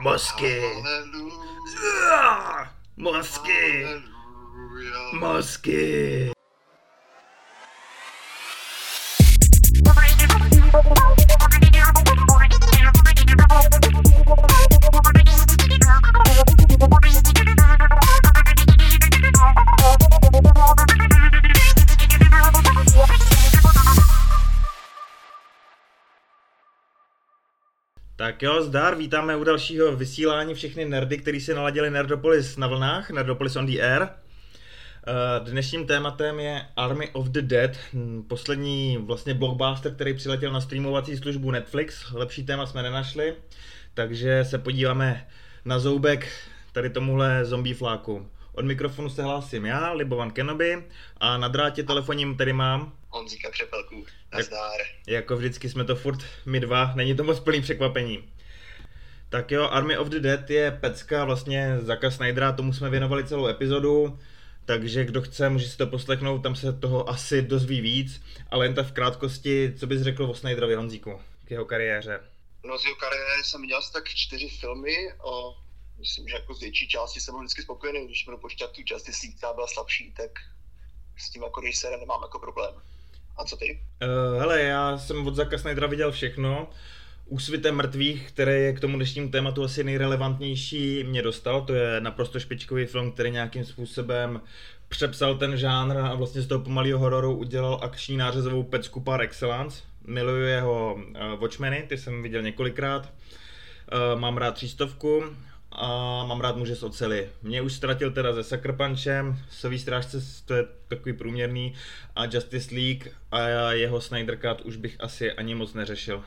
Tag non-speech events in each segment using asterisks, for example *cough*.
Mozky. Haleluja. Mozky. Haleluja. Mozky. Tak jo, zdar, vítáme u dalšího vysílání všechny nerdy, kteří si naladili Nerdopolis na vlnách, Nerdopolis on the air. Eh, Dnešním tématem je Army of the Dead, hm, poslední vlastně blockbuster, který přiletěl na streamovací službu Netflix. Lepší téma jsme nenašli, takže se podíváme na zoubek tady tomuhle zombie fláku. Od mikrofonu se hlásím já, Libovan Kenobi, a na drátě telefonním tady mám, Honzíka Křepelků. Nazdár. jako vždycky jsme to furt my dva, není to moc plný překvapení. Tak jo, Army of the Dead je pecka vlastně Zaka Snydera, tomu jsme věnovali celou epizodu, takže kdo chce, může si to poslechnout, tam se toho asi dozví víc, ale jen tak v krátkosti, co bys řekl o Snyderovi Honzíku, k jeho kariéře. No z jeho kariéry jsem viděl asi tak čtyři filmy. O, myslím, že jako z větší části jsem byl vždycky spokojený. Když budu počítat tu Justice League, která byla slabší, tak s tím jako režisérem nemám jako problém. A co ty? Uh, hele, já jsem od Zaka Snydera viděl všechno. Úsvitem mrtvých, který je k tomu dnešnímu tématu asi nejrelevantnější, mě dostal. To je naprosto špičkový film, který nějakým způsobem přepsal ten žánr a vlastně z toho pomalého hororu udělal akční nářezovou pecku par excellence. Miluju jeho uh, Watchmeny, ty jsem viděl několikrát. Uh, mám rád třístovku a mám rád muže z ocely. Mě už ztratil teda se Sucker Punchem, Sový strážce to je takový průměrný a Justice League a jeho Snyder Cut už bych asi ani moc neřešil.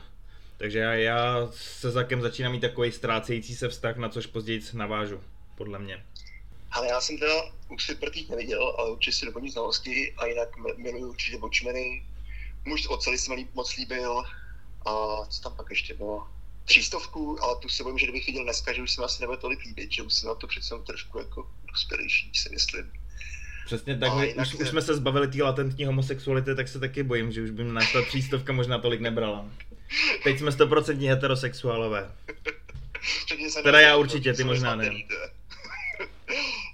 Takže já, já se Zakem začínám mít takový ztrácející se vztah, na což později navážu, podle mě. Ale já jsem teda Úsvit mrtvých neviděl, ale určitě si doplní znalosti a jinak miluju určitě Watchmeny. Muž z oceli se mi moc líbil. A co tam pak ještě bylo? Třístovku, ale tu se bojím, že kdybych viděl dneska, že už se mi asi nebude tolik líbit, že už jsem na to přece jenom trošku jako dospělejší, si myslím. Přesně tak, my, už, už jsme se zbavili té latentní homosexuality, tak se taky bojím, že už by nás ta třístovka možná tolik nebrala. Teď jsme 100% heterosexuálové. Teda já určitě, ty možná je.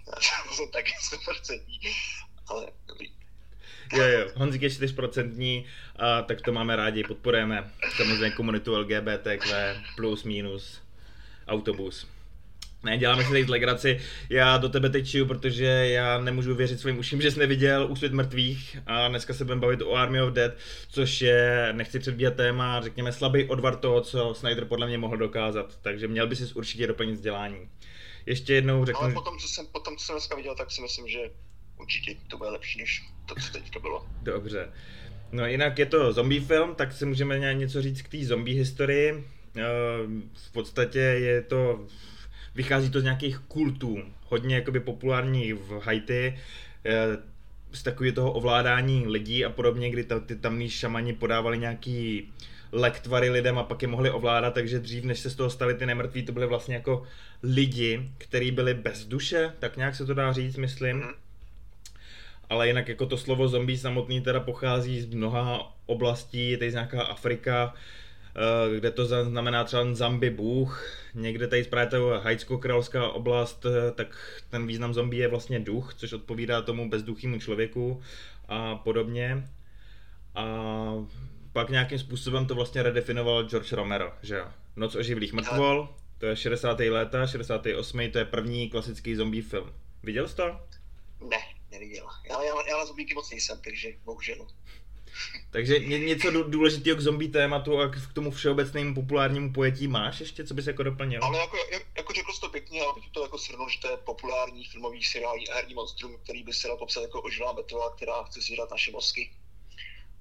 Já jsem taky 100%, ale dobrý. Jo, jo, Honzik je 4% a tak to máme rádi, podporujeme samozřejmě komunitu LGBTQ, plus, minus, autobus. Ne, děláme si tady legraci. Já do tebe teď čiju, protože já nemůžu věřit svým uším, že jsi neviděl Úsvit mrtvých a dneska se budeme bavit o Army of Dead, což je, nechci předbíhat téma, řekněme slabý odvar toho, co Snyder podle mě mohl dokázat, takže měl by si určitě doplnit vzdělání. Ještě jednou řeknu, Ale potom, co jsem, potom, co jsem dneska viděl, tak si myslím, že určitě to bude lepší, než to, co teďka bylo. Dobře. No jinak je to zombie film, tak si můžeme nějak něco říct k té zombie historii. Eh, V podstatě je to, vychází to z nějakých kultů, hodně jakoby populární v Haiti, eh, z takového toho ovládání lidí a podobně, kdy ta, ty tamní šamani podávali nějaký lektvary lidem a pak je mohli ovládat, takže dřív, než se z toho stali ty nemrtví, to byly vlastně jako lidi, kteří byli bez duše, tak nějak se to dá říct, myslím. Ale jinak jako to slovo zombie samotný teda pochází z mnoha oblastí, tady z nějaká Afrika, kde to znamená třeba Zambi Bůh, někde tady právě ta haitsko-královská oblast, eh, tak ten význam zombie je vlastně duch, což odpovídá tomu bezduchému člověku a podobně. A pak nějakým způsobem to vlastně redefinoval George Romero, že jo. Noc oživlých mrtvol, to je 60. léta, 68. to je první klasický zombie film. Viděl jsi to? Ne, neviděl. Já, já, já na zombíky moc nejsem, takže bohužel. Takže ně, něco dů- důležitého k zombie tématu a k tomu všeobecnému populárnímu pojetí máš ještě, co bys jako doplnil? Ale jako, jak, jako řekl jsi to pěkně, ale bych to jako shrnul, že to je populární filmový seriální a herní monstrum, který by se dal popsat jako ožilá mrtvola, která chce sžírat naše mozky.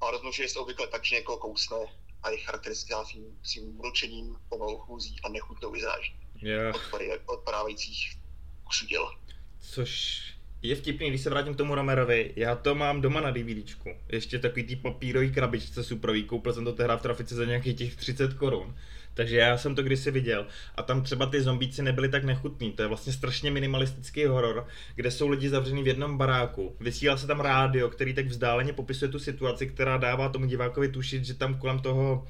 A rozmnožuje se obvykle tak, že někoho kousne a je charakteristická svým, svým mlčením, pomalou chůzí a nechutnou Jo, odpady- odpadávajících kusů těla. což je vtipný, když se vrátím k tomu Romerovi, já to mám doma na DVDčku. Ještě takový ty papírový krabičce suprový, koupil jsem to tehdy v trafice za nějakých těch 30 korun. Takže já jsem to kdysi viděl a tam třeba ty zombíci nebyli tak nechutní. To je vlastně strašně minimalistický horor, kde jsou lidi zavřený v jednom baráku. Vysílá se tam rádio, který tak vzdáleně popisuje tu situaci, která dává tomu divákovi tušit, že tam kolem toho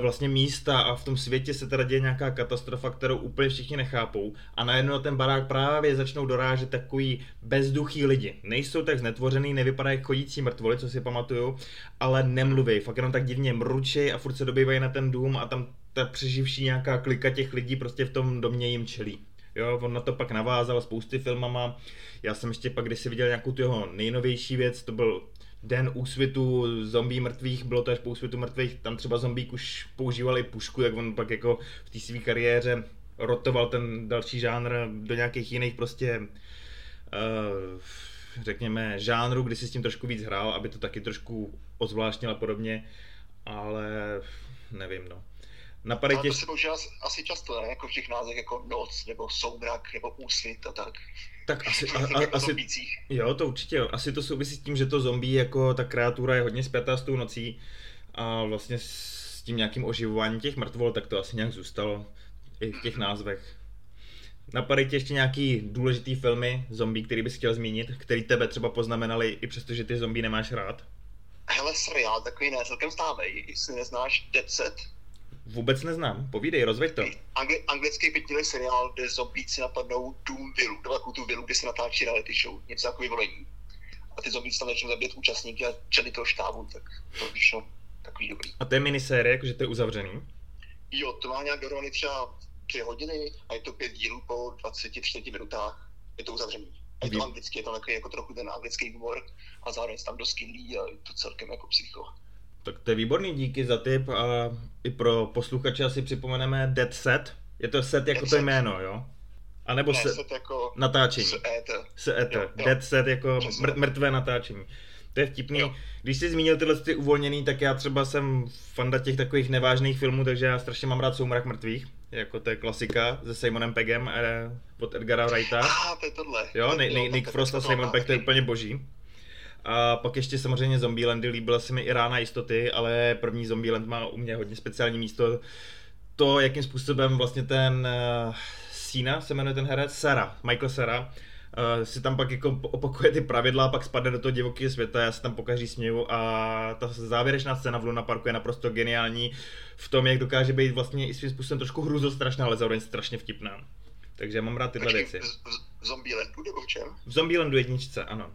vlastně místa a v tom světě se teda děje nějaká katastrofa, kterou úplně všichni nechápou a najednou na ten barák právě začnou dorážet takový bezduchý lidi. Nejsou tak znetvořený, nevypadají jak chodící mrtvoli, co si pamatuju, ale nemluví, fakt jenom tak divně mručí a furt se dobývají na ten dům a tam ta přeživší nějaká klika těch lidí prostě v tom domě jim čelí. Jo, on na to pak navázal spousty filmama. Já jsem ještě pak, když si viděl nějakou tu jeho nejnovější věc, to byl Den úsvitu zombí mrtvých, bylo to až po úsvitu mrtvých, tam třeba zombík už používali pušku, jak on pak jako v té své kariéře rotoval ten další žánr do nějakých jiných prostě uh, řekněme žánru, kdy si s tím trošku víc hrál, aby to taky trošku ozvláštnil a podobně, ale nevím no. Napadají tě... to se používá asi často, ne? Jako v těch názvech jako noc, nebo soumrak, nebo úsvit a tak. Tak asi, a, a, jako asi jo, to určitě, asi to souvisí s tím, že to zombie jako ta kreatura je hodně zpětá s tou nocí a vlastně s tím nějakým oživováním těch mrtvol, tak to asi nějak zůstalo i v těch názvech. Napadají ti ještě nějaký důležitý filmy zombie, který bys chtěl zmínit, který tebe třeba poznamenali, i přesto, že ty zombie nemáš rád? Hele, seriál takový ne celkem známý, jestli neznáš Dead Set. Vůbec neznám, povídej, rozveď to. Angli- anglický pětiletý seriál, kde zombíci napadnou Doomville, takovou tu vilu, kde se natáčí reality show, něco jako vyvolení. A ty zombíci tam začnou zabít účastníky a členy toho štábu, tak to vyšlo takový dobrý. A to je minisérie, jakože to je uzavřený? Jo, to má nějak dohromady třeba tři hodiny a je to pět dílů po 20-30 minutách. Je to uzavřený. A je to anglicky, je to takový jako trochu ten anglický humor a zároveň tam dost a je to celkem jako psycho. Tak to je výborný, díky za tip a i pro posluchače asi připomeneme Dead Set. Je to set jako Dead to jméno, jo? A nebo ne, set, set jako natáčení. S et. Dead set jako mr- mrtvé natáčení. To je vtipný. Jo. Když jsi zmínil tyhle ty uvolněný, tak já třeba jsem fanda těch takových nevážných filmů, takže já strašně mám rád Soumrak mrtvých. Jako to je klasika se Simonem Pegem eh, od Edgara Wrighta. Ah, to je tohle. Jo, jo Nick Frost a Simon Pegg, to je úplně boží. A pak ještě samozřejmě Zombielandy, líbila se mi i rána jistoty, ale první Zombieland má u mě hodně speciální místo. To, jakým způsobem vlastně ten uh, Sina, se jmenuje ten herec, Sarah, Michael Sarah, uh, si tam pak jako opakuje ty pravidla, pak spadne do toho divokého světa, já se tam pokaží směju a ta závěrečná scéna v Luna Parku je naprosto geniální v tom, jak dokáže být vlastně i svým způsobem trošku hruzostrašná, ale zároveň strašně vtipná. Takže já mám rád tyhle věci. V Zombielandu nebo v čem? V Zombielandu jedničce, ano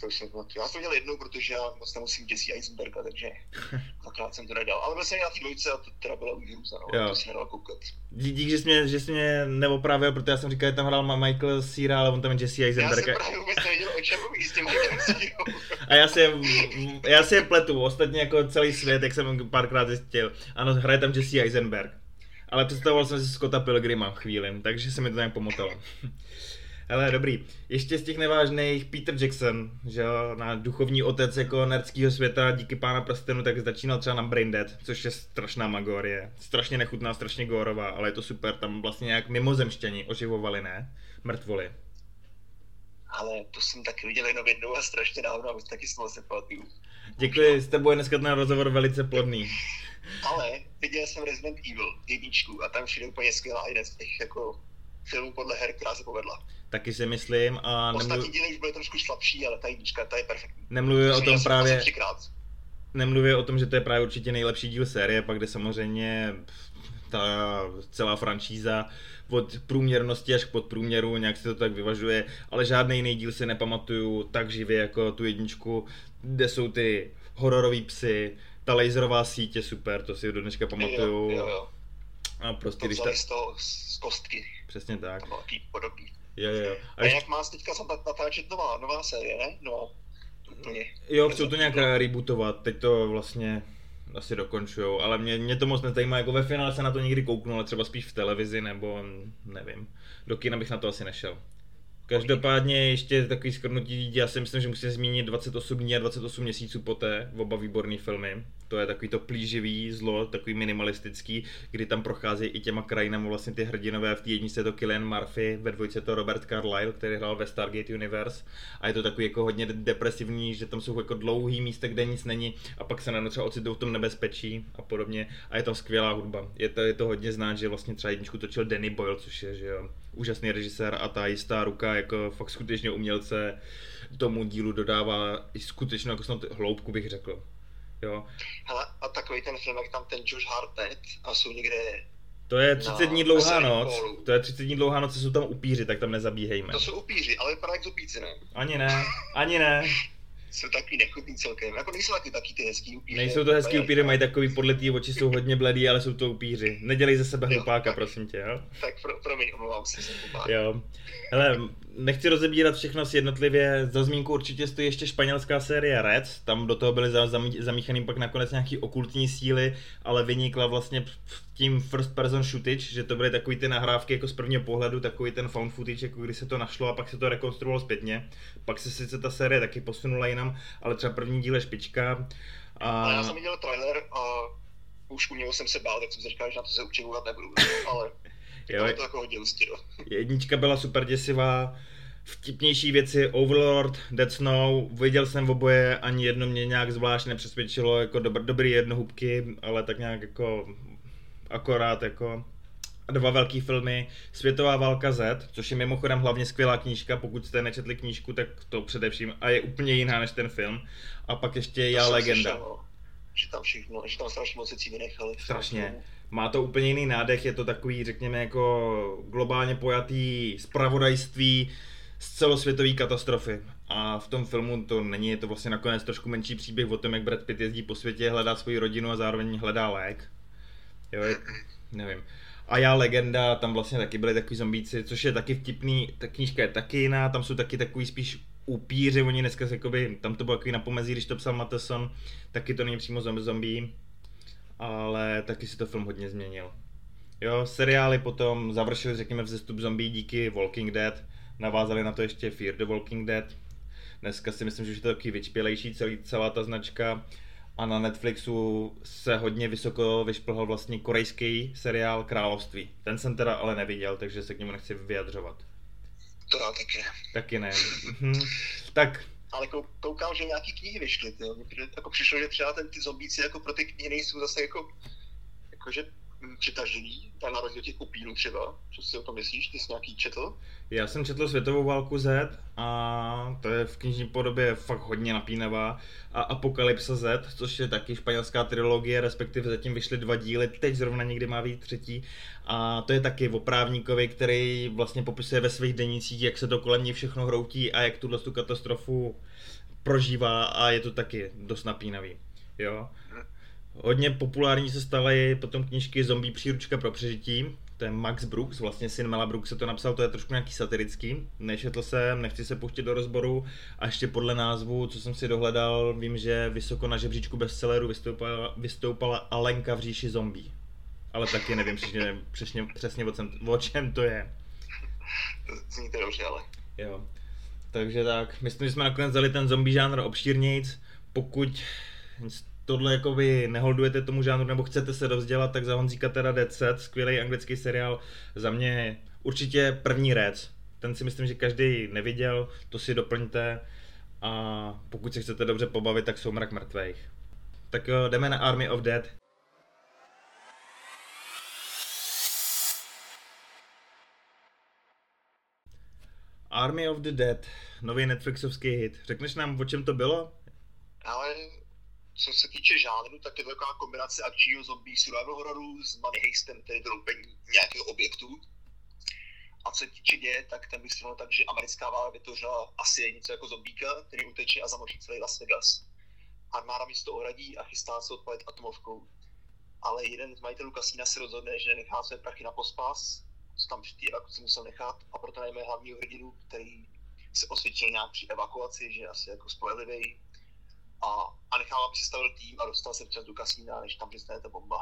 to už jsem Já jsem měl jednou, protože já moc nemusím Jesse Eisenberga, takže *laughs* dvakrát jsem to nedal. Ale byl jsem na té dvojce a to teda byla výhruza, no, to si nedal koukat. Dík, že jsi mě, že jsi mě neopravil, protože já jsem říkal, že tam hrál Michael Cera, ale on tam je Jesse Eisenberg. Já jsem právě vůbec nevěděl, o čem mluví s tím A já si, je, já si je pletu, ostatně jako celý svět, jak jsem párkrát zjistil. Ano, hraje tam Jesse Eisenberg. Ale představoval jsem si Scotta Pilgrima chvíli, takže se mi to nějak pomotalo. Hele, dobrý. Ještě z těch nevážných Peter Jackson, že jo, na duchovní otec jako nerdského světa díky pána prstenu, tak začínal třeba na Braindead, což je strašná magorie. Strašně nechutná, strašně górová, ale je to super. Tam vlastně nějak mimozemštění oživovali, ne? Mrtvoli. Ale to jsem taky viděl jenom jednou a strašně dávno, a taky jsem se pamatuju. Děkuji, s tebou je dneska ten rozhovor velice plodný. Ale viděl jsem Resident Evil jedničku a tam všude úplně skvělá jeden z těch jako filmů podle her, která se povedla. Taky si myslím. A Ostatní nemluv... díly už byly trošku slabší, ale ta jednička, ta je perfektní. Nemluvím o tom právě... Nemluvím o tom, že to je právě určitě nejlepší díl série, pak kde samozřejmě ta celá franšíza od průměrnosti až k podprůměru, nějak se to tak vyvažuje, ale žádný jiný díl si nepamatuju tak živě jako tu jedničku, kde jsou ty hororové psy, ta laserová sítě super, to si do dneška pamatuju. Jo, jo, jo. A prostě to když ta... z, toho, z kostky. Přesně tak. Bylo podobný. Jo, jo. A, a ještě... jak má teďka natáčet nová, nová série, ne? No, úplně. Jo, chcou to nějak rebootovat, teď to vlastně asi dokončujou, ale mě, mě to moc nezajímá, jako ve finále se na to někdy kouknu, ale třeba spíš v televizi, nebo nevím, do kina bych na to asi nešel. Každopádně ještě takový skrnutí, já si myslím, že musím zmínit 28 dní a 28 měsíců poté, oba výborný filmy. To je takový to plíživý zlo, takový minimalistický, kdy tam procházejí i těma krajinami vlastně ty hrdinové. V té jednice je to Killian Murphy, ve dvojce to Robert Carlyle, který hrál ve Stargate Universe. A je to takový jako hodně depresivní, že tam jsou jako dlouhý místa, kde nic není a pak se na třeba ocitou v tom nebezpečí a podobně. A je tam skvělá hudba. Je to, je to hodně znát, že vlastně třeba jedničku točil Danny Boyle, což je že jo, úžasný režisér a ta jistá ruka jako fakt skutečně umělce tomu dílu dodává i skutečnou jako snad hloubku bych řekl. Jo. Hele, a takový ten film, jak tam ten Josh Hartnett a jsou někde To je 30 No, dní dlouhá noc, to je 30 dní dlouhá noc, jsou tam upíři, tak tam nezabíhejme. To jsou upíři, ale vypadá jak zopíci, ne? Ani ne, ani ne. *laughs* Jsou takový nechutný celkem. Jako nejsou taky, taky ty hezký upíři. Nejsou to hezký upíry, mají takový podletý oči, jsou hodně bledý, ale jsou to upíři. Nedělej ze sebe hlupáka, prosím tě, jo? Tak pro, promiň, omlouvám se, jsem hlupák. Jo. Hele, nechci rozebírat všechno s jednotlivě. Za zmínku určitě stojí ještě španělská série Red. Tam do toho byly za- zamí- zamíchaný pak nakonec nějaký okultní síly, ale vynikla vlastně tím first person shootage, že to byly takový ty nahrávky jako z prvního pohledu, takový ten found footage, jako když se to našlo a pak se to rekonstruovalo zpětně. Pak se sice ta série taky posunula jinam, ale třeba první díl je špička. Ale já A... jsem viděl trailer a už u něho jsem se bál, tak jsem si říkal, že na to se určitě nebudu. Ale Jo, to jako hodně no. Jednička byla super děsivá, vtipnější věci, Overlord, Dead Snow, viděl jsem oboje, ani jedno mě nějak zvlášť nepřesvědčilo, jako dobr, dobrý jednohubky, ale tak nějak jako akorát jako dva velký filmy, Světová válka Z, což je mimochodem hlavně skvělá knížka, pokud jste nečetli knížku, tak to především, a je úplně jiná než ten film. A pak ještě Já To jsem legenda. slyšel, no. Že tam všechno, že tam strašně moc věcí vynechali. Strašně. Má to úplně jiný nádech, je to takový, řekněme, jako globálně pojatý zpravodajství z celosvětové katastrofy. A v tom filmu to není, je to vlastně nakonec trošku menší příběh o tom, jak Brad Pitt jezdí po světě, hledá svoji rodinu a zároveň hledá lék. Jo, je, nevím. A já legenda, tam vlastně taky byli takový zombíci, což je taky vtipný, ta knížka je taky jiná, tam jsou taky takový spíš upíři, oni dneska jakoby, tam to bylo takový na pomezí, když to psal Mateson, taky to není přímo zom- zombie, ale taky si to film hodně změnil. Jo, seriály potom završili, řekněme, vzestup zombie díky Walking Dead, navázali na to ještě Fear the Walking Dead. Dneska si myslím, že už je to taky vyčpělejší celý, celá ta značka. A na Netflixu se hodně vysoko vyšplhal vlastně korejský seriál Království. Ten jsem teda ale neviděl, takže se k němu nechci vyjadřovat. To já taky ne. Taky ne. Mhm. tak, Ale kou- koukám, že nějaký knihy vyšly, jako přišlo, že třeba ten, ty zombíci jako pro ty knihy nejsou zase jako, jakože přitažlivý, tak na rozdíl těch upírů třeba. Co si o tom myslíš? Ty jsi nějaký četl? Já jsem četl Světovou válku Z a to je v knižní podobě fakt hodně napínavá. A Apokalypsa Z, což je taky španělská trilogie, respektive zatím vyšly dva díly, teď zrovna někdy má být třetí. A to je taky o právníkovi, který vlastně popisuje ve svých denících, jak se to kolem ní všechno hroutí a jak tuhle tu katastrofu prožívá a je to taky dost napínavý. Jo. Hodně populární se staly potom knížky Zombie příručka pro přežití, to je Max Brooks, vlastně syn Mela Brookse to napsal, to je trošku nějaký satirický, nečetl jsem, nechci se pouštět do rozboru a ještě podle názvu, co jsem si dohledal, vím, že vysoko na žebříčku bestselleru vystoupala, vystoupala Alenka v říši zombie. Ale taky nevím přesně, přesně, přesně o, čem, o čem to je. To zní to dobře, ale. Jo. Takže tak, myslím, že jsme nakonec dali ten zombie žánr obšírnějc. Pokud tohle jakoby neholdujete tomu žánru nebo chcete se dovzdělat, tak za Honzíka teda Dead Set, skvělý anglický seriál, za mě určitě první rec. Ten si myslím, že každý neviděl, to si doplňte a pokud se chcete dobře pobavit, tak jsou mrak mrtvejch. Tak jo, jdeme na Army of Dead. Army of the Dead, nový Netflixovský hit. Řekneš nám, o čem to bylo? Ale co se týče žánru, tak je to taková kombinace akčního zombie survival hororu s money heistem, tedy droupení nějakého objektu. A co se týče děje, tak ten bych shrnul tak, že americká vláda vytvořila asi něco jako zombíka, který uteče a zamoří celý Las Vegas. Armáda místo ohradí a chystá se odpalit atomovkou. Ale jeden z majitelů kasína se rozhodne, že nenechá své prachy na pospas, co tam při té evakuaci musel nechat a proto najme hlavního hrdinu, který se osvědčil nějak při evakuaci, že asi jako spolehlivý a, a nechal, aby se stavil tým a dostal se včas do kasína, než tam přistane ta bomba.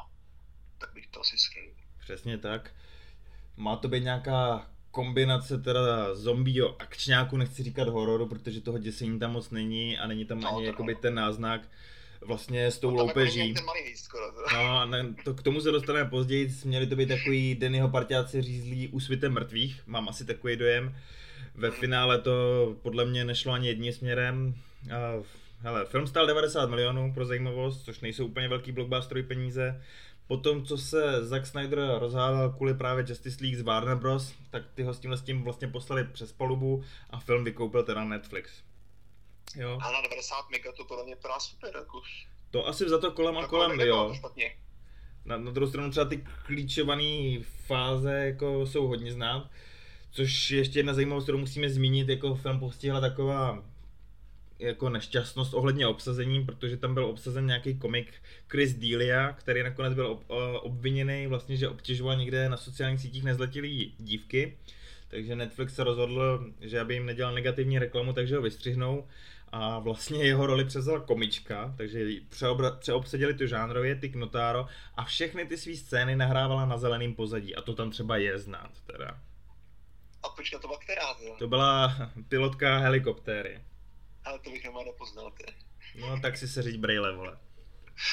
Tak bych to asi shrnul. Přesně tak. Má to být nějaká kombinace teda zombího akčňáku, nechci říkat hororu, protože toho děsení tam moc není a není tam No, ani to jakoby ten náznak vlastně s tou No, jako loupeží. heist skoro. No, ne, to, k tomu se dostaneme později, měli to být takový Dennyho parťáci řízlí úsvitem mrtvých, mám asi takový dojem. Ve finále to podle mě nešlo ani jedním směrem. A, hele, film stál 90 milionů pro zajímavost, což nejsou úplně velký blockbusterový peníze. Potom, co se Zack Snyder rozhádal kvůli právě Justice League z Warner Bros., tak ty ho s tímhle s tím vlastně poslali přes palubu a film vykoupil teda Netflix. Jo. A na 90 mega to podle mě vypadá super, jako To asi za to kolem a kolem, jo. Na, na druhou stranu třeba ty klíčované fáze jako jsou hodně znát, což je ještě jedna zajímavost, kterou musíme zmínit, jako film postihla taková jako nešťastnost ohledně obsazení, protože tam byl obsazen nějaký komik Chris Delia, který nakonec byl ob, eh, obviněný vlastně, že obtěžoval někde na sociálních sítích nezletilý dívky. Takže Netflix se rozhodl, že aby jim nedělal negativní reklamu, takže ho vystřihnou a vlastně jeho roli převzala komička, takže přeobra- přeobsadili to žánrově, ty Knotaro a všechny ty své scény nahrávala na zeleném pozadí a to tam třeba je znát teda. A počkat, to byla která? To byla *laughs* pilotka helikoptéry. Ale to bych nemá nepoznal, ty. No tak si se říct brejle, vole.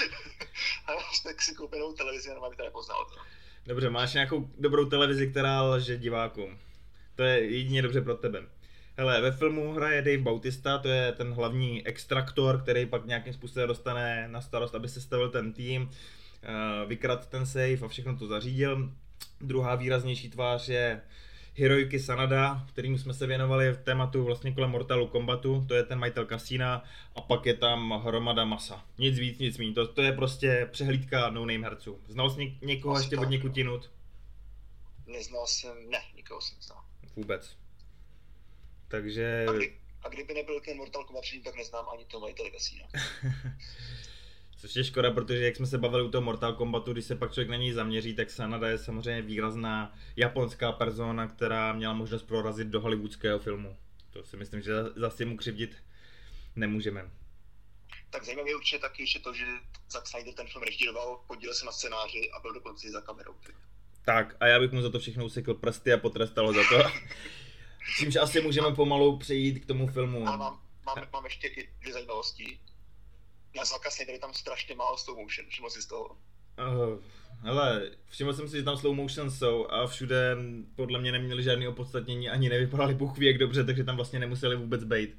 *laughs* Ale tak si koupenou televizi, jenom bych to nepoznal. To. Dobře, máš nějakou dobrou televizi, která lže divákům. To je jedině dobře pro tebe. Hele, ve filmu hraje Dave Bautista, to je ten hlavní extraktor, který pak nějakým způsobem dostane na starost, aby se stavil ten tým, eh, vykrat ten safe a všechno to zařídil. Druhá výraznější tvář je Hiroyuki Sanada, kterým jsme se věnovali v tématu vlastně kolem Mortalu Kombatu, to je ten majitel kasína a pak je tam hromada masa. Nic víc, nic méně, to, to je prostě přehlídka no-name herců. Znal jsi něk- někoho Asi ještě od tak, někud no. jinut? Neznal jsem, ne, nikoho jsem znal. Vůbec. Takže... A, kdy, a kdyby nebyl ten Mortal Kombat předtím, tak neznám ani to majitele kasína. *laughs* Což je škoda, protože jak jsme se bavili u toho Mortal Kombatu, když se pak člověk na něj zaměří, tak Sanada je samozřejmě výrazná japonská persona, která měla možnost prorazit do hollywoodského filmu. To si myslím, že zase mu křivdit nemůžeme. Tak zajímavé je určitě taky ještě to, že Zack Snyder ten film režíroval, podílel se na scénáři a byl dokonce i za kamerou. Tak, a já bych mu za to všechno usekl prsty a potrestal za to. *laughs* Čímž asi můžeme pomalu přejít k tomu filmu. Ale mám, mám, mám ještě i dvě zajímavosti. Na Snyder je tam strašně málo slow motion, všiml si z toho. Uh, hele, všiml jsem si, že tam slow motion jsou a všude podle mě neměli žádný opodstatnění, ani nevypadali bůh jak dobře, takže tam vlastně nemuseli vůbec být.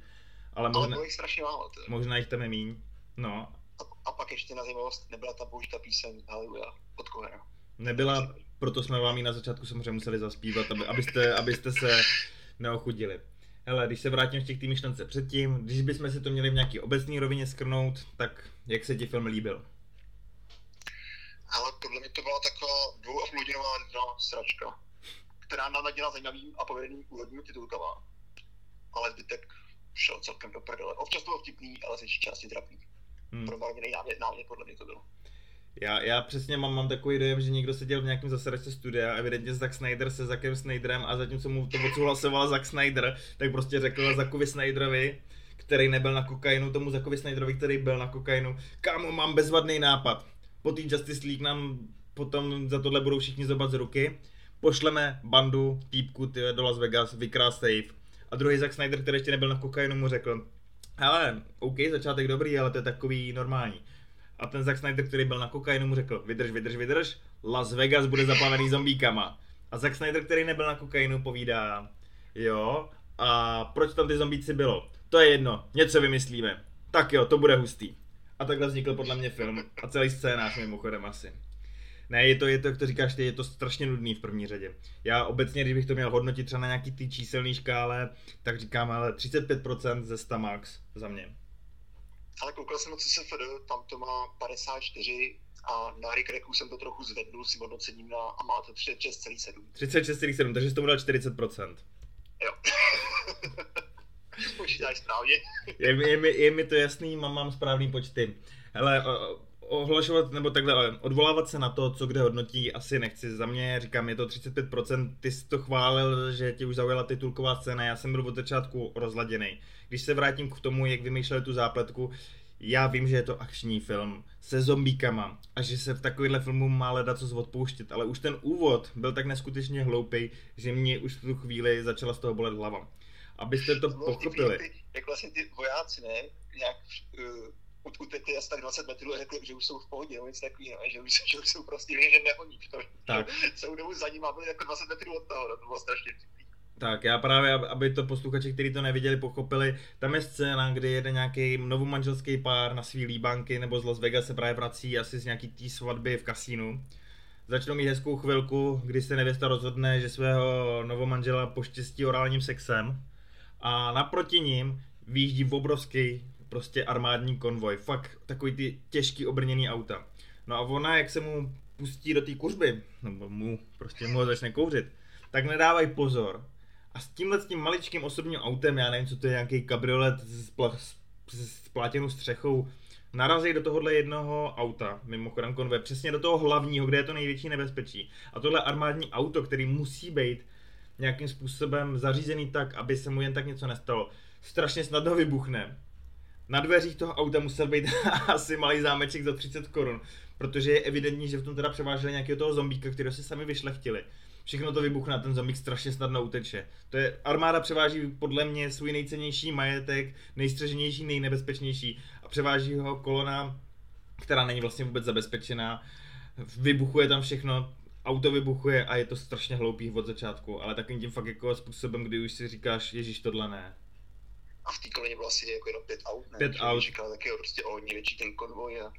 Ale Ale možná, bylo jich strašně málo. Ty. možná jich tam je míň. No, A, a, pak ještě na zajímavost nebyla tam použita píseň Hallelujah od Kohera. nebyla, proto jsme vám ji na začátku samozřejmě museli zaspívat, aby, abyste, abyste se neochudili. Hele, když se vrátím v těch té myšlence předtím, když bychom si to měli v nějaký obecné rovině skrnout, tak jak se ti film líbil? Ale podle mě to byla taková dvou a půl hodinová no, sračka, která nám nadělala zajímavým a povedeným úvodním titulkama. Ale zbytek šel celkem do prdele. Občas to bylo vtipný, ale ze části trapný. Hmm. Promarněný námět, námět podle mě to bylo. Já, já přesně mám, mám takový dojem, že někdo seděl v nějakém zasedačce studia, evidentně Zack Snyder se Zackem Snyderem a zatímco mu to odsouhlasoval Zack Snyder, tak prostě řekl Zackovi Snyderovi, který nebyl na kokainu, tomu Zackovi Snyderovi, který byl na kokainu, kámo, mám bezvadný nápad. Po té Justice League nám potom za tohle budou všichni zobat z ruky, pošleme bandu týpku ty, do Las Vegas, vykrál safe. A druhý Zack Snyder, který ještě nebyl na kokainu, mu řekl, hele, OK, začátek dobrý, ale to je takový normální. A ten Zack Snyder, který byl na kokainu, mu řekl, vydrž, vydrž, vydrž, Las Vegas bude zaplavený zombíkama. A Zack Snyder, který nebyl na kokainu, povídá, jo, a proč tam ty zombíci bylo? To je jedno, něco vymyslíme. Tak jo, to bude hustý. A takhle vznikl podle mě film a celý scénář mimochodem asi. Ne, je to, je to, jak to říkáš ty, je to strašně nudný v první řadě. Já obecně, když bych to měl hodnotit třeba na nějaký ty číselný škále, tak říkám, ale 35% ze 100 max za mě. Ale koukal jsem na CSFD, tam to má 54 a na Rickracku jsem to trochu zvednul s hodnocením na a má to 36,7. 36,7, takže jsi tomu dal 40%. Jo. *laughs* Počítáš správně. Je, mi- je, mi, je mi to jasný, mám, mám správný počty. Hele, ohlašovat, nebo takhle, odvolávat se na to, co kde hodnotí, asi nechci. Za mě, říkám, je to 35%, ty jsi to chválil, že ti už zaujala titulková scéna, já jsem byl od začátku rozladěný. Když se vrátím k tomu, jak vymýšleli tu zápletku, já vím, že je to akční film se zombíkama a že se v takovýhle filmu má leda co odpouštět, ale už ten úvod byl tak neskutečně hloupý, že mě už v tu chvíli začala z toho bolet hlava. Abyste to pochopili. jak vlastně ty vojáci, ne, nějak uh, utekli asi tak 20 metrů a řekli, že už jsou v pohodě, nebo něco takového, že, už, že už jsou prostě že nehoní. Tak. *laughs* Celou dobu za ním a byli jako 20 metrů od toho, no, to bylo strašně vtipný. Tak já právě, ab- aby to posluchači, kteří to neviděli, pochopili, tam je scéna, kdy jede nějaký novomanželský pár na svý líbanky nebo z Las Vegas se právě vrací asi z nějaký té svatby v kasínu. Začnou mít hezkou chvilku, kdy se nevěsta rozhodne, že svého novomanžela poštěstí orálním sexem a naproti ním výjíždí obrovský prostě armádní konvoj, fakt takový ty těžký obrněný auta. No a ona, jak se mu pustí do té kuřby, nebo mu, prostě mu začne kouřit, tak nedávají pozor. A s tímhle s tím maličkým osobním autem, já nevím, co to je, nějaký kabriolet s, pla, s plátěnou střechou, narazí do tohohle jednoho auta, mimochodem konvoje, přesně do toho hlavního, kde je to největší nebezpečí. A tohle armádní auto, který musí být nějakým způsobem zařízený tak, aby se mu jen tak něco nestalo, strašně snadno vybuchne. Na dveřích toho auta musel být *laughs* asi malý zámeček za 30 korun, protože je evidentní, že v tom teda převáželi nějakého toho zombíka, kterého si sami vyšlechtili. Všechno to vybuchne a ten zombík strašně snadno uteče. To je, armáda převáží podle mě svůj nejcennější majetek, nejstřeženější, nejnebezpečnější a převáží ho kolona, která není vlastně vůbec zabezpečená. Vybuchuje tam všechno, auto vybuchuje a je to strašně hloupý od začátku, ale takovým tím fakt jako způsobem, kdy už si říkáš, ježíš, tohle ne. A v té koloně bylo asi jako jenom pět aut, ne? Pět Že aut. Říkal taky prostě o hodně větší ten konvoj a,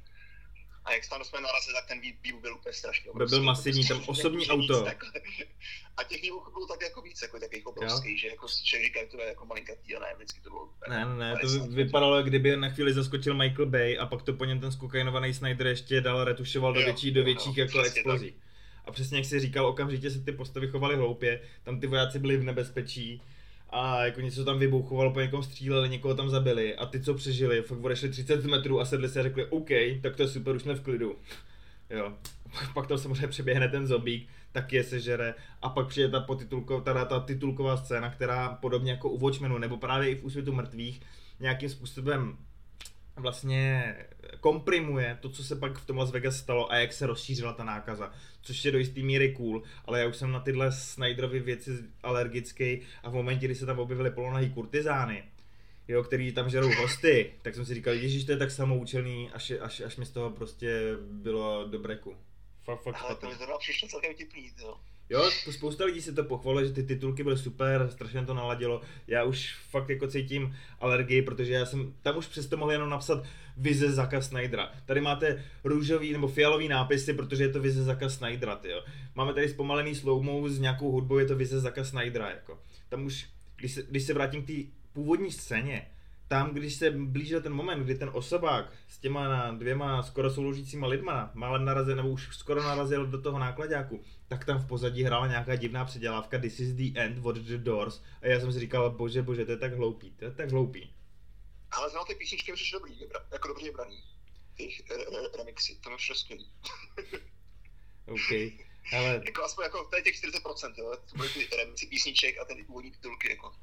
a jak tam jsme narazili, tak ten vý- výbuch byl úplně strašný. byl masivní, tam *laughs* osobní auto. Tak, *laughs* a těch výbuchů bylo tak jako víc, jako takových obrovských, že jako si člověk říká, že to je jako malinkatý a ne, vždycky to bylo Ne, ne, ne, to 50 vy- vypadalo, kdyby na chvíli zaskočil Michael Bay a pak to po něm ten skokainovaný Snyder ještě dál retušoval do, větší, do jo, větších jo, jako explozí. A přesně jak jsi říkal, okamžitě se ty postavy chovaly hloupě, tam ty vojáci byli v nebezpečí a jako něco tam vybuchovalo, po někom stříleli, někoho tam zabili a ty, co přežili, fakt odešli 30 metrů a sedli si a řekli, OK, tak to je super, už jsme v klidu. Jo. *laughs* Pak tam samozřejmě přeběhne ten zombík, tak je sežere a pak přijde ta, potitulko, teda ta titulková scéna, která podobně jako u Watchmenu nebo právě i v Úsvitu mrtvých nějakým způsobem vlastně komprimuje to, co se pak v tom Las Vegas stalo a jak se rozšířila ta nákaza, což je do jistý míry cool, ale já už jsem na tyhle Snyderovy věci alergický a v momentě, kdy se tam objevily polonahý kurtizány, jo, který tam žerou hosty, tak jsem si říkal, ježiš, to je tak samoučelný, až, až, až mi z toho prostě bylo do breku. Fakt, fakt Ale to mi zrovna přišlo celkem vtipný, jo. Jo, spousta lidí si to pochvaluje, že ty titulky byly super, strašně to naladilo. Já už fakt jako cítím alergii, protože já jsem tam už přesto mohl jenom napsat vize Zaka Snydera. Tady máte růžový nebo fialový nápisy, protože je to vize Zaka Snydera, jo. Máme tady zpomalený slow s nějakou hudbou, je to vize Zaka Snydera, jako. Tam už, když se, když se vrátím k té původní scéně, tam, když se blížil ten moment, kdy ten osobák s těma na dvěma skoro souložícíma lidma málem narazil, nebo už skoro narazil do toho nákladáku, tak tam v pozadí hrála nějaká divná předělávka This is the end od The Doors a já jsem si říkal, bože, bože, to je tak hloupý, to je tak hloupý. Ale znal ty písničky mi dobrý, jako dobře braný. Ty re- re- remixy, to mi přišlo skvělý. *laughs* OK, ale Jako aspoň jako, to je těch 40%, jo, to byly ty remixy písniček a ty úvodní titulky, jako.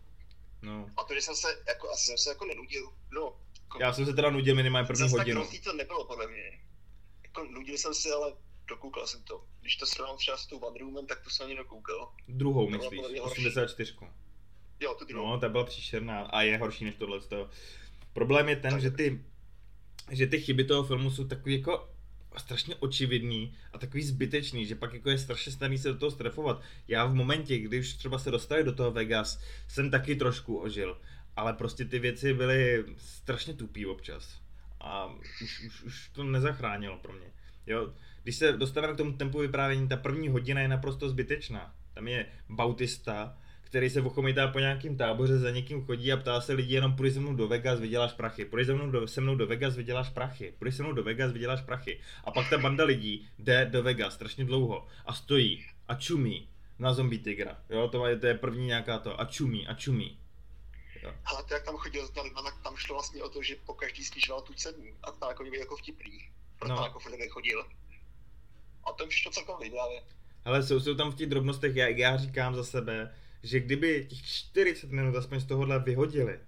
No. A to, že jsem se, jako, asi jsem se jako nenudil, no. Jako, Já jsem se teda nudil minimálně první zas tak hodinu. hrozný to nebylo, podle mě. Jako, nudil jsem se, ale dokoukal jsem to. Když to srovnám třeba s tou Wonder Woman, tak to jsem ani dokoukal. Druhou myslíš, podle mě horší. 84. Jo, to druhou. No, ta byla příšerná a je horší než tohle. Problém je ten, Tak. že ty, že ty chyby toho filmu jsou takový jako strašně očividný a takový zbytečný, že pak jako je strašně snadný se do toho strefovat. Já v momentě, když třeba se dostali do toho Vegas, jsem taky trošku ožil, ale prostě ty věci byly strašně tupý občas a už, už, už to nezachránilo pro mě. Jo, když se dostaneme k tomu tempu vyprávění, ta první hodina je naprosto zbytečná. Tam je Bautista, který se ochomítá po nějakým táboře, za někým chodí a ptá se lidí jenom půjdeš se mnou do Vegas, vyděláš prachy, půjdeš se mnou do, se mnou do Vegas, vyděláš prachy, půjdeš se mnou do Vegas, vyděláš prachy. A pak ta banda lidí jde do Vegas strašně dlouho a stojí a čumí na zombie tigra. Jo, to, je, to je první nějaká to a čumí a čumí. Ale to, jak tam chodil s těma lidma, tak tam šlo vlastně o to, že po každý stěžoval tu cenu. A to jako byl jako vtipný. Proto No. jako furt chodil. A to už to celkem vydáve. Ale jsou, jsou tam v těch drobnostech, já, já říkám za sebe, že kdyby těch 40 minut aspoň z tohohle vyhodili,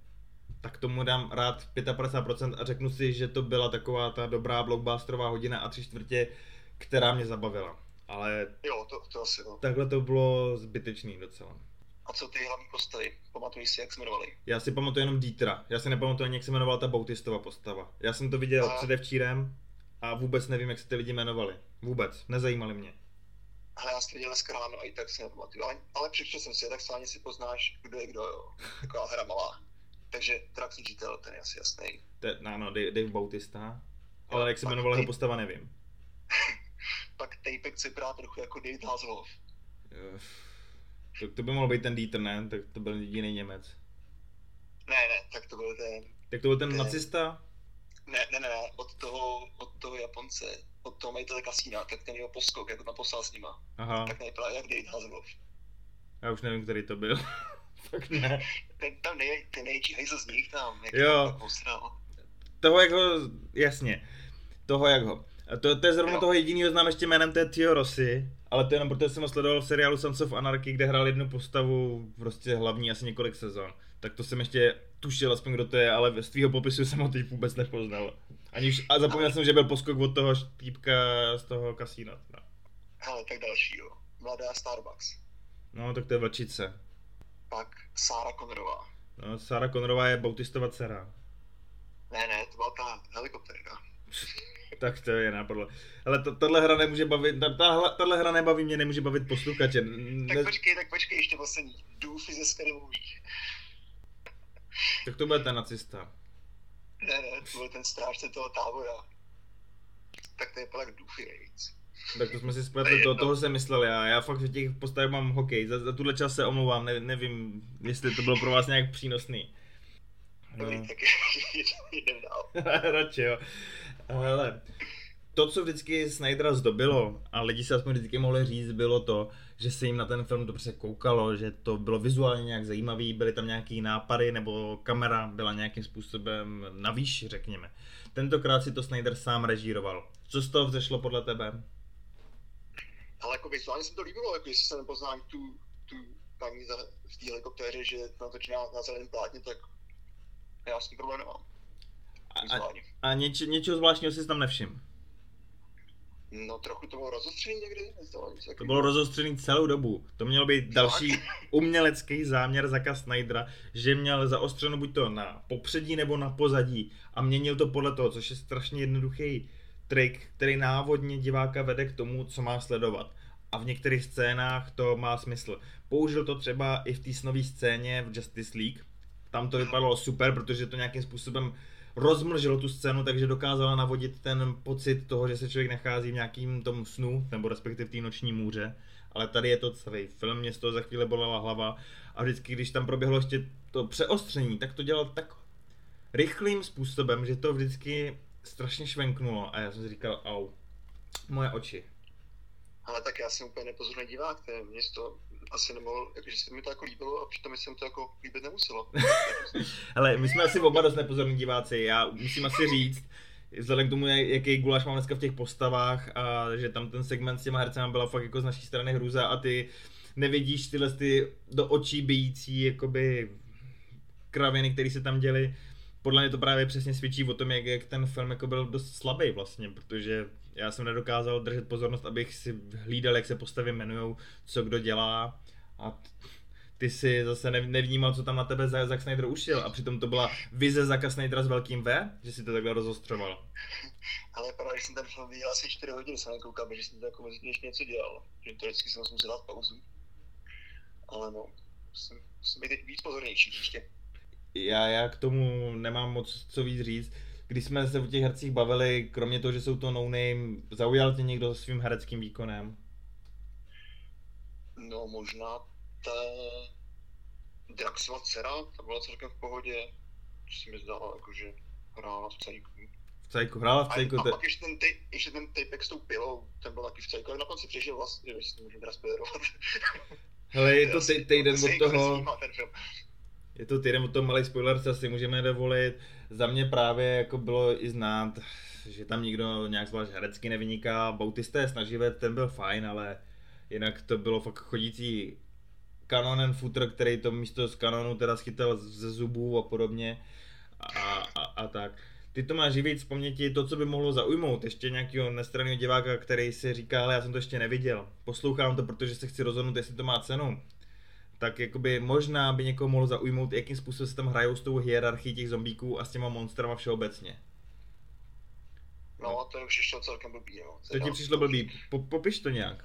tak tomu dám rád 55% a řeknu si, že to byla taková ta dobrá blockbusterová hodina a tři čtvrtě, která mě zabavila. Ale Jo, to, to asi no. takhle to bylo zbytečný docela. A co ty hlavní postavy? Pamatuješ si, jak se jmenovali? Já si pamatuju jenom Dietra, já si nepamatuju ani, jak se jmenovala ta Bautistova postava. Já jsem to viděl A- předevčírem a vůbec nevím, jak se ty lidi jmenovali. Vůbec, nezajímali mě. Ale já jsem viděl dneska ráno a i tak si nepamatuju. Ale, ale přečetl jsem si, tak stejně si poznáš, kdo je kdo, jo. Taková hra malá. Takže Drax Učitel, ten je asi jasný. Je, ano, Dave, Dave Bautista. Ale Jo, jak se pak jmenovala jeho postava, nevím. *laughs* Pak Tapek se vypadá trochu jako David Hasselhoff. To, to by mohl být ten Dieter, ne? Tak to byl jediný Němec. Ne, ne, tak to byl ten Tak to byl ten Ne. nacista? Ne, ne, ne, ne, od toho, od toho Japonce, od toho majitele kasína, tak ten jeho poskok, jako tam poslal s nima, Aha, tak nevypadá jak David Hasselhoff. já už nevím, který to byl. *laughs* Fakt ne. Ten tam nej, ten největší hejzl z nich tam, jak Jo. tam posral. Toho, jak ho, jasně, toho, jak ho. A to, to je zrovna Jo. toho jedinýho znám ještě jménem té Tio Rossi, ale to jenom protože jsem ho sledoval v seriálu Sons of Anarchy, kde hrál jednu postavu, prostě hlavní asi několik sezon. Tak to jsem ještě tušil aspoň kdo to je, ale z tvýho popisu jsem ho teď vůbec nepoznal. Ani už, a zapomněl jsem, že byl poskok od toho týpka z toho kasína. No. Hele, tak další, jo. Mladá Starbucks. no, tak to je vlčice. Pak Sarah Connorová. No, Sarah Connorová je Bautistova dcera. Ne, ne, to byla ta helikoptérka. Tak to je napadlo. Ale to, tahle hra nemůže bavit, ta, tahle, tahle hra nebaví mě, nemůže bavit posluchače. Tak Ne, počkej, tak počkej, ještě poslední. Doofy ze Scary Movie. Tak to bude ten nacista. Ne, ne, to byl ten strážce toho tábora. Tak to je pak nejvíc. Tak to jsme si spletli, to, toho jsem myslel já. Já fakt v těch postavách mám hokej. Za, za tuhle čas se omlouvám, ne, nevím, jestli to bylo pro vás nějak přínosný. Dobrý, No. tak *laughs* jdem dál. *laughs* Radši jo. Ale to, co vždycky Snydera zdobilo, a lidi se aspoň vždycky mohli říct, bylo to, že se jim na ten film dobře koukalo, že to bylo vizuálně nějak zajímavý, byly tam nějaký nápady, nebo kamera byla nějakým způsobem na výši, řekněme. Tentokrát si to Snyder sám režíroval. Co z toho vzešlo podle tebe? Ale jako vizuálně se to líbilo, jako jestli se nepoznám tu, tu paní za, v té helikoptéře, že to natočí na, na zeleném plátně, tak já s tím problém nemám. A, a, něč, něčeho zvláštního si tam nevšiml. No trochu to bylo rozostřený někdy, To bylo rozostřený celou dobu. To mělo být další umělecký záměr Zaka Snydera, že měl zaostřeno buď to na popředí nebo na pozadí a měnil to podle toho, což je strašně jednoduchý trik, který návodně diváka vede k tomu, co má sledovat. A v některých scénách to má smysl. Použil to třeba i v té snové scéně v Justice League. Tam to vypadalo super, protože to nějakým způsobem rozmlžilo tu scénu, takže dokázala navodit ten pocit toho, že se člověk nachází v nějakým tom snu, nebo respektive té noční můře. Ale tady je to celý film, mě z toho za chvíli bolela hlava a vždycky, když tam proběhlo ještě to přeostření, tak to dělal tak rychlým způsobem, že to vždycky strašně švenknulo a já jsem si říkal, au, moje oči. Ale tak já jsem úplně nepozorný divák, to je, mě se to asi nemohl, jakože se mi to jako líbilo a přitom mi se mi to jako líbit nemuselo. *laughs* Hele, my jsme asi oba dost nepozorní diváci, já musím asi říct, vzhledem k tomu, jak- jaký guláš mám dneska v těch postavách a že tam ten segment s těma hercema byla fakt jako z naší strany hruza a ty nevidíš tyhle ty do očí bijící jakoby kraviny, které se tam děly. Podle mě to právě přesně svědčí o tom, jak, jak ten film jako byl dost slabý vlastně, protože já jsem nedokázal držet pozornost, abych si hlídal, jak se postavy jmenujou, co kdo dělá a ty si zase nev- nevnímal, co tam na tebe Zack Snyder ušil a přitom to byla vize Zacka Snydera s velkým V, že si to takhle rozostřoval. Ale právě, když jsem ten film viděl asi 4 hodiny, jsem nekoukal, že jsem to jako ještě něco dělal. Že to vždycky jsem musel dát pauzu. Ale no, musím být teď víc pozornější příště. Já, já k tomu nemám moc co víc říct. Když jsme se o těch hercích bavili, kromě toho, že jsou to no name, zaujal tě někdo svým hereckým výkonem? No možná ta Draxova dcera, ta byla celkem v pohodě. To se mi zdálo, jakože hrála v cajku. V Cajku, hrála v A, Cajku, a te... pak ještě ten, ty, ještě ten tapek s tou pilou, ten byl taky v cajku, ale na konci přežil vlastně, jestli to můžu teda spoilerovat. hele, je to *laughs* týden od toho. Je to týden od toho malý spoiler, co si můžeme dovolit. Za mě právě jako bylo i znát, že tam nikdo nějak zvlášť herecky nevyniká. Bautista je snaživec, ten byl fajn, ale jinak to bylo fakt chodící kanonen footer, který to místo z kanonu teda schytal ze zubů a podobně a, a, a tak. Ty to máš živit z paměti to, co by mohlo zaujmout ještě nějakého nestranného diváka, který si říká, ale já jsem to ještě neviděl. Poslouchám to, protože se chci rozhodnout, jestli to má cenu. Tak jakoby možná by někoho mohlo zaujmout, jakým způsobem se tam hrajou s tou hierarchií těch zombíků a s těma monstrama všeobecně. No a to je už ještě celkem blbý, no. To ti přišlo blbý. Po, popiš to nějak.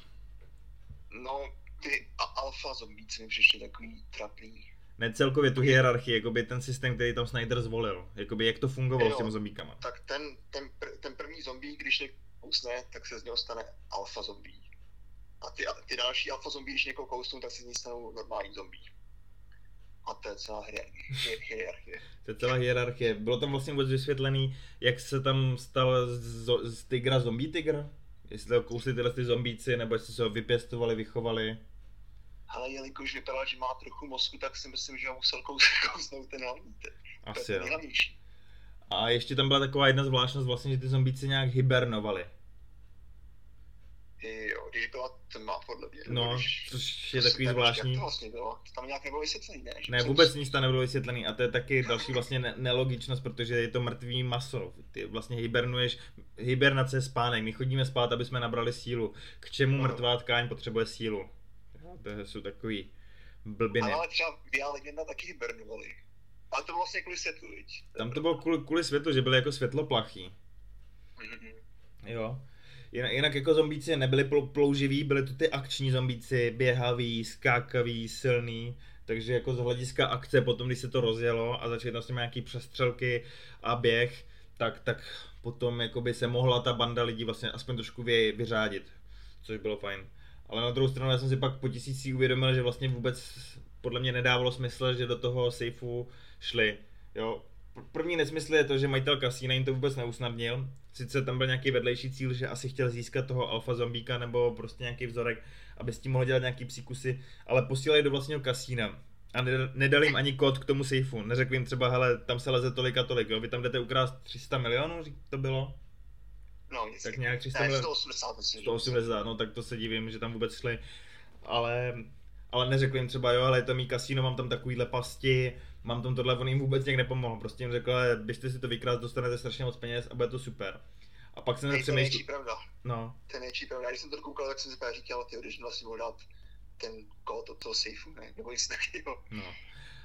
No, ty a alfa zombíci mi přišly takový trapný. Ne celkově tu hierarchii, jakoby ten systém, který tam Snyder zvolil. Jakoby jak to fungovalo Jo. s těmi zombíkama. Tak ten, ten, pr- ten první zombie, když někoho kousne, tak se z něho stane alfa zombie. A ty, ty další alfa zombie, když někoho kousnou, tak se z ní stanou normální zombie. A to je celá hierarchie. To je celá hierarchie. Bylo tam vlastně vůbec vysvětlený, jak se tam stal z, z tigra zombie tigr? Jestli to kousli tyhle ty zombíci, nebo jestli se ho vypěstovali, vychovali? Ale jelikož vypadal, že má trochu mozku, tak si myslím, že ho musel *laughs* kousnout ten hlavní. Asi to je jo. nejhlavnější. A ještě tam byla taková jedna zvláštnost vlastně, že ty zombíci nějak hibernovali. Jo, když byla tma, podle mě. No, když, což je to takový se- zvláštní. Jak to vlastně bylo? To tam nějak nebylo vysvětlený, ne? Že Ne, vůbec nic tam nebylo vysvětlený a to je taky další vlastně ne- nelogičnost, protože je to mrtvý maso. Ty vlastně hibernuješ, hibernace je spánek, my chodíme spát, aby jsme nabrali sílu. K čemu No. mrtvá tkáň potřebuje sílu? To jsou takový blbiny. Ale třeba Via Legenda taky hibernovali. Ale to bylo vlastně kvůli světlu, viď? Tam to bylo kvůli, kvůli světlu, že byly jako světloplachý. Mhm. Jo. Jinak, jinak jako zombíci nebyli plou- plouživí, byli to ty akční zombíci, běhaví, skákaví, silný, takže jako z hlediska akce potom, když se to rozjelo a začaly tam s nimi nějaký přestřelky a běh, tak, tak potom jakoby se mohla ta banda lidí vlastně aspoň trošku vy, vyřádit, což bylo fajn. Ale na druhou stranu já jsem si pak po tisící uvědomil, že vlastně vůbec podle mě nedávalo smysl, že do toho safeu šli. Jo, Pr- První nesmysl je to, že majitel kasína jim to vůbec neusnadnil. Sice tam byl nějaký vedlejší cíl, že asi chtěl získat toho alfa zombíka nebo prostě nějaký vzorek, aby s tím mohl dělat nějaký psíkusy, ale posílali do vlastního kasína. A ne- nedali jim ani kód k tomu sejfu. Neřekli jim třeba, hele, tam se leze tolik a tolik, jo? Vy tam jdete ukrást 300 milionů, to bylo? No. Tak nějak 300 ne, milionů. 180, myslím. že- 180, no tak to se divím, že tam vůbec šli. Ale, ale neřekli jim třeba, jo, ale je to mý kasíno, mám tam takovýhle pasti, mám tam tohle, on jim vůbec nějak nepomohl. Prostě jim řekl, běžte si to vykrást, dostanete strašně moc peněz a bude to super. A pak jsem Hej, to je pravda. no, To je největší pravda. Když jsem to koukal, tak jsem si právě říkal, ty když vlastně mohl dát ten kód od toho safeu, ne? Nebo nic takového. no.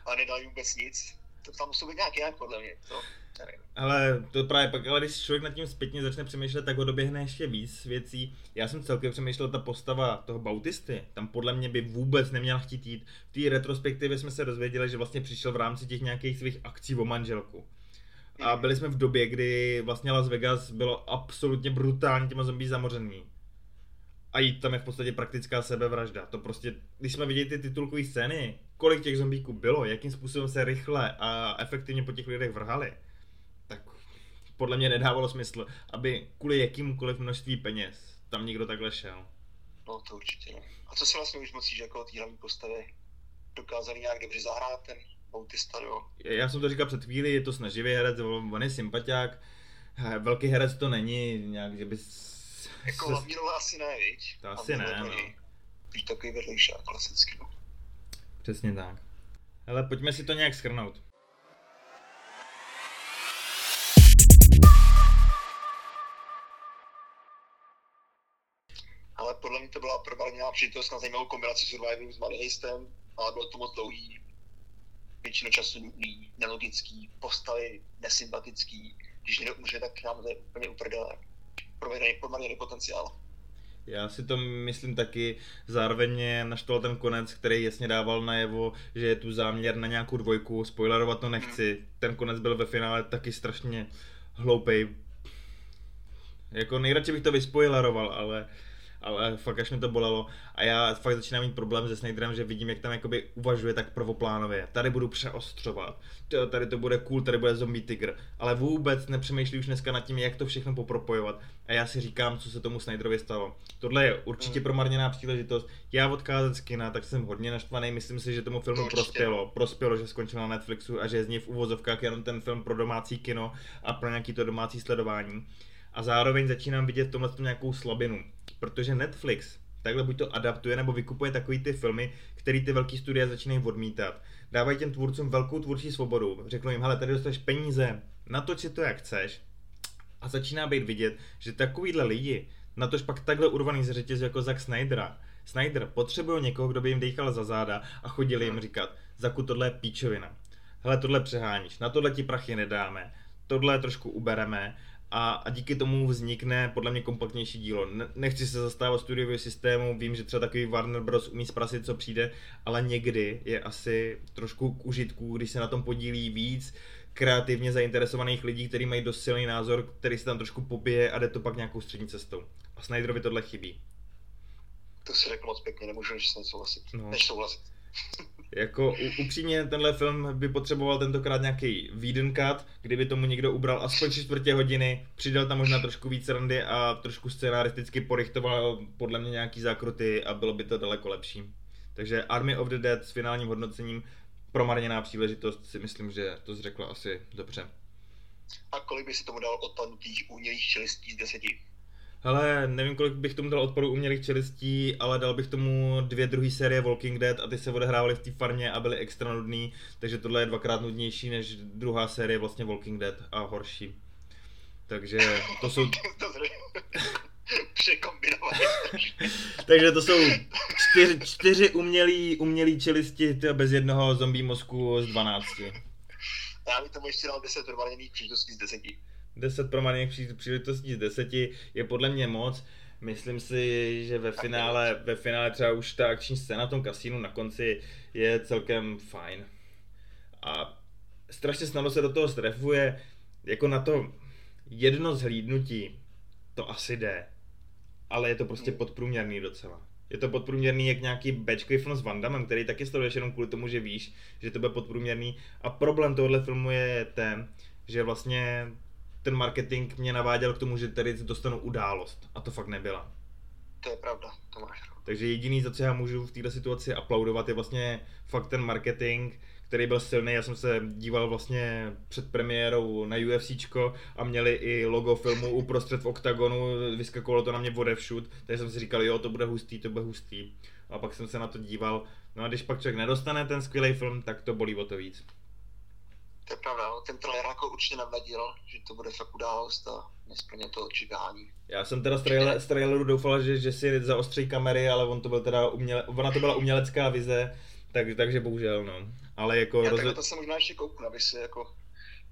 A nedal jim vůbec nic. To tam muselo být nějak jinak, podle mě. To, nevím. Ale to právě pak, ale když člověk nad tím zpětně začne přemýšlet, tak ho doběhne ještě víc věcí. Já jsem celkem přemýšlel, ta postava toho Bautisty, tam podle mě by vůbec neměla chtít jít. V té retrospektivě jsme se dozvěděli, že vlastně přišel v rámci těch nějakých svých akcí o manželku. A byli jsme v době, kdy vlastně Las Vegas bylo absolutně brutálně těma zombie zamořený. A jít tam je v podstatě praktická sebevražda. To prostě, když jsme viděli ty titulkové scény, kolik těch zombíků bylo, jakým způsobem se rychle a efektivně po těch lidech vrhali, tak podle mě nedávalo smysl, aby kvůli jakýmkoliv množství peněz tam někdo takhle šel. No to určitě ne. A co si vlastně už že jako té hlavní postavy dokázali nějak dobře zahrát ten Bautista, jo? Já jsem to říkal před chvíli, je to snaživý herec, on je sympatiák, velký herec to není, nějak, že by s- Jako hlavní role asi ne, viď? To asi ne, no. Víš, takový vedlejšák, klasicky, no. Přesně tak. Ale pojďme si to nějak schrnout. Ale podle mě to byla promarněná příležitost na zajímavou kombinaci survivalu s Money Heistem, ale bylo to moc dlouhý. Většinu času nudný, nelogický, postavy nesympatický. Když někdo umře, tak nám to je úplně uprdele. Promarněný, potenciál. Já si to myslím taky, zároveň mě naštval ten konec, který jasně dával najevo, že je tu záměr na nějakou dvojku, spoilerovat to nechci. Ten konec byl ve finále taky strašně hloupej. Jako nejradši bych to vyspoileroval, ale, ale fakt až mě to bolelo. A já fakt začínám mít problém se Snyderem, že vidím, jak tam jakoby uvažuje tak prvoplánově. Tady budu přeostřovat, tady to bude cool, tady bude zombie tiger. Ale vůbec nepřemýšlí už dneska nad tím, jak to všechno popropojovat. A já si říkám, co se tomu Snyderovi stalo. Tohle je určitě Hmm. promarněná příležitost. Já odkázat z kina, tak jsem hodně naštvaný. Myslím si, že tomu filmu určitě. prospělo. Prospělo, že skončil na Netflixu a že je z něj v uvozovkách jenom ten film pro domácí kino a pro nějaký to domácí sledování. A zároveň začínám vidět tomhle tom nějakou slabinu. Protože Netflix takhle buď to adaptuje nebo vykupuje takový ty filmy, který ty velké studia začínají odmítat. Dávají těm tvůrcům velkou tvůrčí svobodu. Řeknou jim, hele, tady dostaneš peníze, natoč si to jak chceš. A začíná být vidět, že takovýhle lidi, natož pak takhle urvaný z řetězu jako Zack Snydera, Snyder potřebují někoho, kdo by jim dejchal za záda a chodili jim říkat, Zaku, tohle je píčovina. Hele, tohle přeháníš, na tohle ti prachy nedáme, tohle trošku ubereme a, a díky tomu vznikne podle mě kompaktnější dílo. Ne, nechci se zastávat studiového systému, vím, že třeba takový Warner Bros. umí zprasit, co přijde, ale někdy je asi trošku k užitku, když se na tom podílí víc kreativně zainteresovaných lidí, kteří mají dost silný názor, který se tam trošku pobije a jde to pak nějakou střední cestou. A Snyderovi tohle chybí. To si řekl moc pěkně, nemůžu než souhlasit. No. Než souhlasit. Jako upřímně tenhle film by potřeboval tentokrát nějaký Whedon cut, kdyby tomu někdo ubral aspoň čtvrtě hodiny, přidal tam možná trošku víc randy a trošku scenaristicky porychtoval podle mě nějaký zákruty a bylo by to daleko lepší. Takže Army of the Dead s finálním hodnocením promarněná příležitost si myslím, že to zřekla asi dobře. A kolik by si tomu dal odpadnutých umělých čelistí z deseti? Hele, nevím, kolik bych tomu dal odporu umělých čelistí, ale dal bych tomu dvě druhé série Walking Dead a ty se odehrávaly v té farmě a byly extra nudný, takže tohle je dvakrát nudnější než druhá série vlastně Walking Dead a horší. Takže to jsou... *laughs* *laughs* *laughs* Takže to jsou čtyři, čtyři umělý, umělý čelisti bez jednoho zombie mozku z 12. Já bych tomu ještě dal 10 promarněných příležitostí z 10. 10 promarněných příležitostí z 10 je podle mě moc. Myslím si, že ve finále, ve finále třeba už ta akční scéna v tom kasínu na konci je celkem fajn. A strašně snadno se do toho strefuje, jako na to jedno zhlídnutí, to asi jde, ale je to prostě podprůměrný docela. Je to podprůměrný jak nějaký bečkový film s Van Damme, který taky sleduješ jenom kvůli tomu, že víš, že to bude podprůměrný. A problém tohohle filmu je ten, že vlastně ten marketing mě naváděl k tomu, že tady dostanu událost. A to fakt nebyla. To je pravda, to máš Takže jediný, za co já můžu v této situaci aplaudovat, je vlastně fakt ten marketing, který byl silný. Já jsem se díval vlastně před premiérou na UFCčko a měli i logo filmu uprostřed v oktagonu, vyskakovalo to na mě odevšud, takže jsem si říkal, jo, to bude hustý, to bude hustý. A pak jsem se na to díval. No a když pak člověk nedostane ten skvělý film, tak to bolí o to víc. To je pravda, no. ten trailer jako určitě navadil, že to bude fakt událost a nesplně to očekání. Já jsem teda z, trailer, z traileru doufal, že, že si zaostří kamery, ale on to byl teda uměle, ona to byla umělecká vize, tak, takže bohužel, no. Ale jako... Já rozho... to se možná ještě kouknu, aby si jako...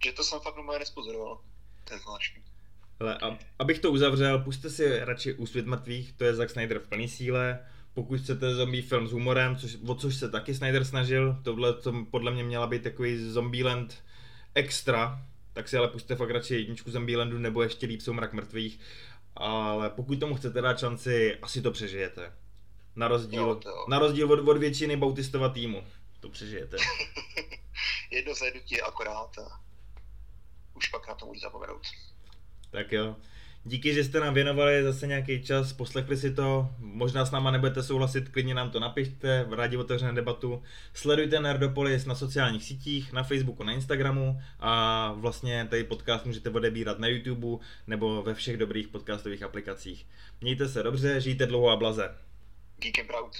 Že to jsem fakt normálně nespozoroval. To je zvláštní. Hele, a, abych to uzavřel, puste si radši Úsvit mrtvých, to je Zack Snyder v plný síle. Pokud chcete zombie film s humorem, což, o což se taky Snyder snažil, tohle to podle mě měla být takový Zombieland extra, tak si ale puste fakt radši jedničku Zombielandu nebo ještě líp jsou mrak mrtvých. Ale pokud tomu chcete dát šanci, asi to přežijete. Na rozdíl, jo, to... na rozdíl od, od většiny Bautistova týmu. To přežijete. *laughs* Jedno zajednutí akorát a už pak na to můžu zapomenout. Tak jo. Díky, že jste nám věnovali zase nějaký čas, poslechli si to, možná s náma nebudete souhlasit, klidně nám to napište, rádi otevřené debatu. Sledujte Nerdopolis na sociálních sítích, na Facebooku, na Instagramu a vlastně tady podcast můžete odebírat na YouTube nebo ve všech dobrých podcastových aplikacích. Mějte se dobře, žijte dlouho a blaze. Geek and Proud.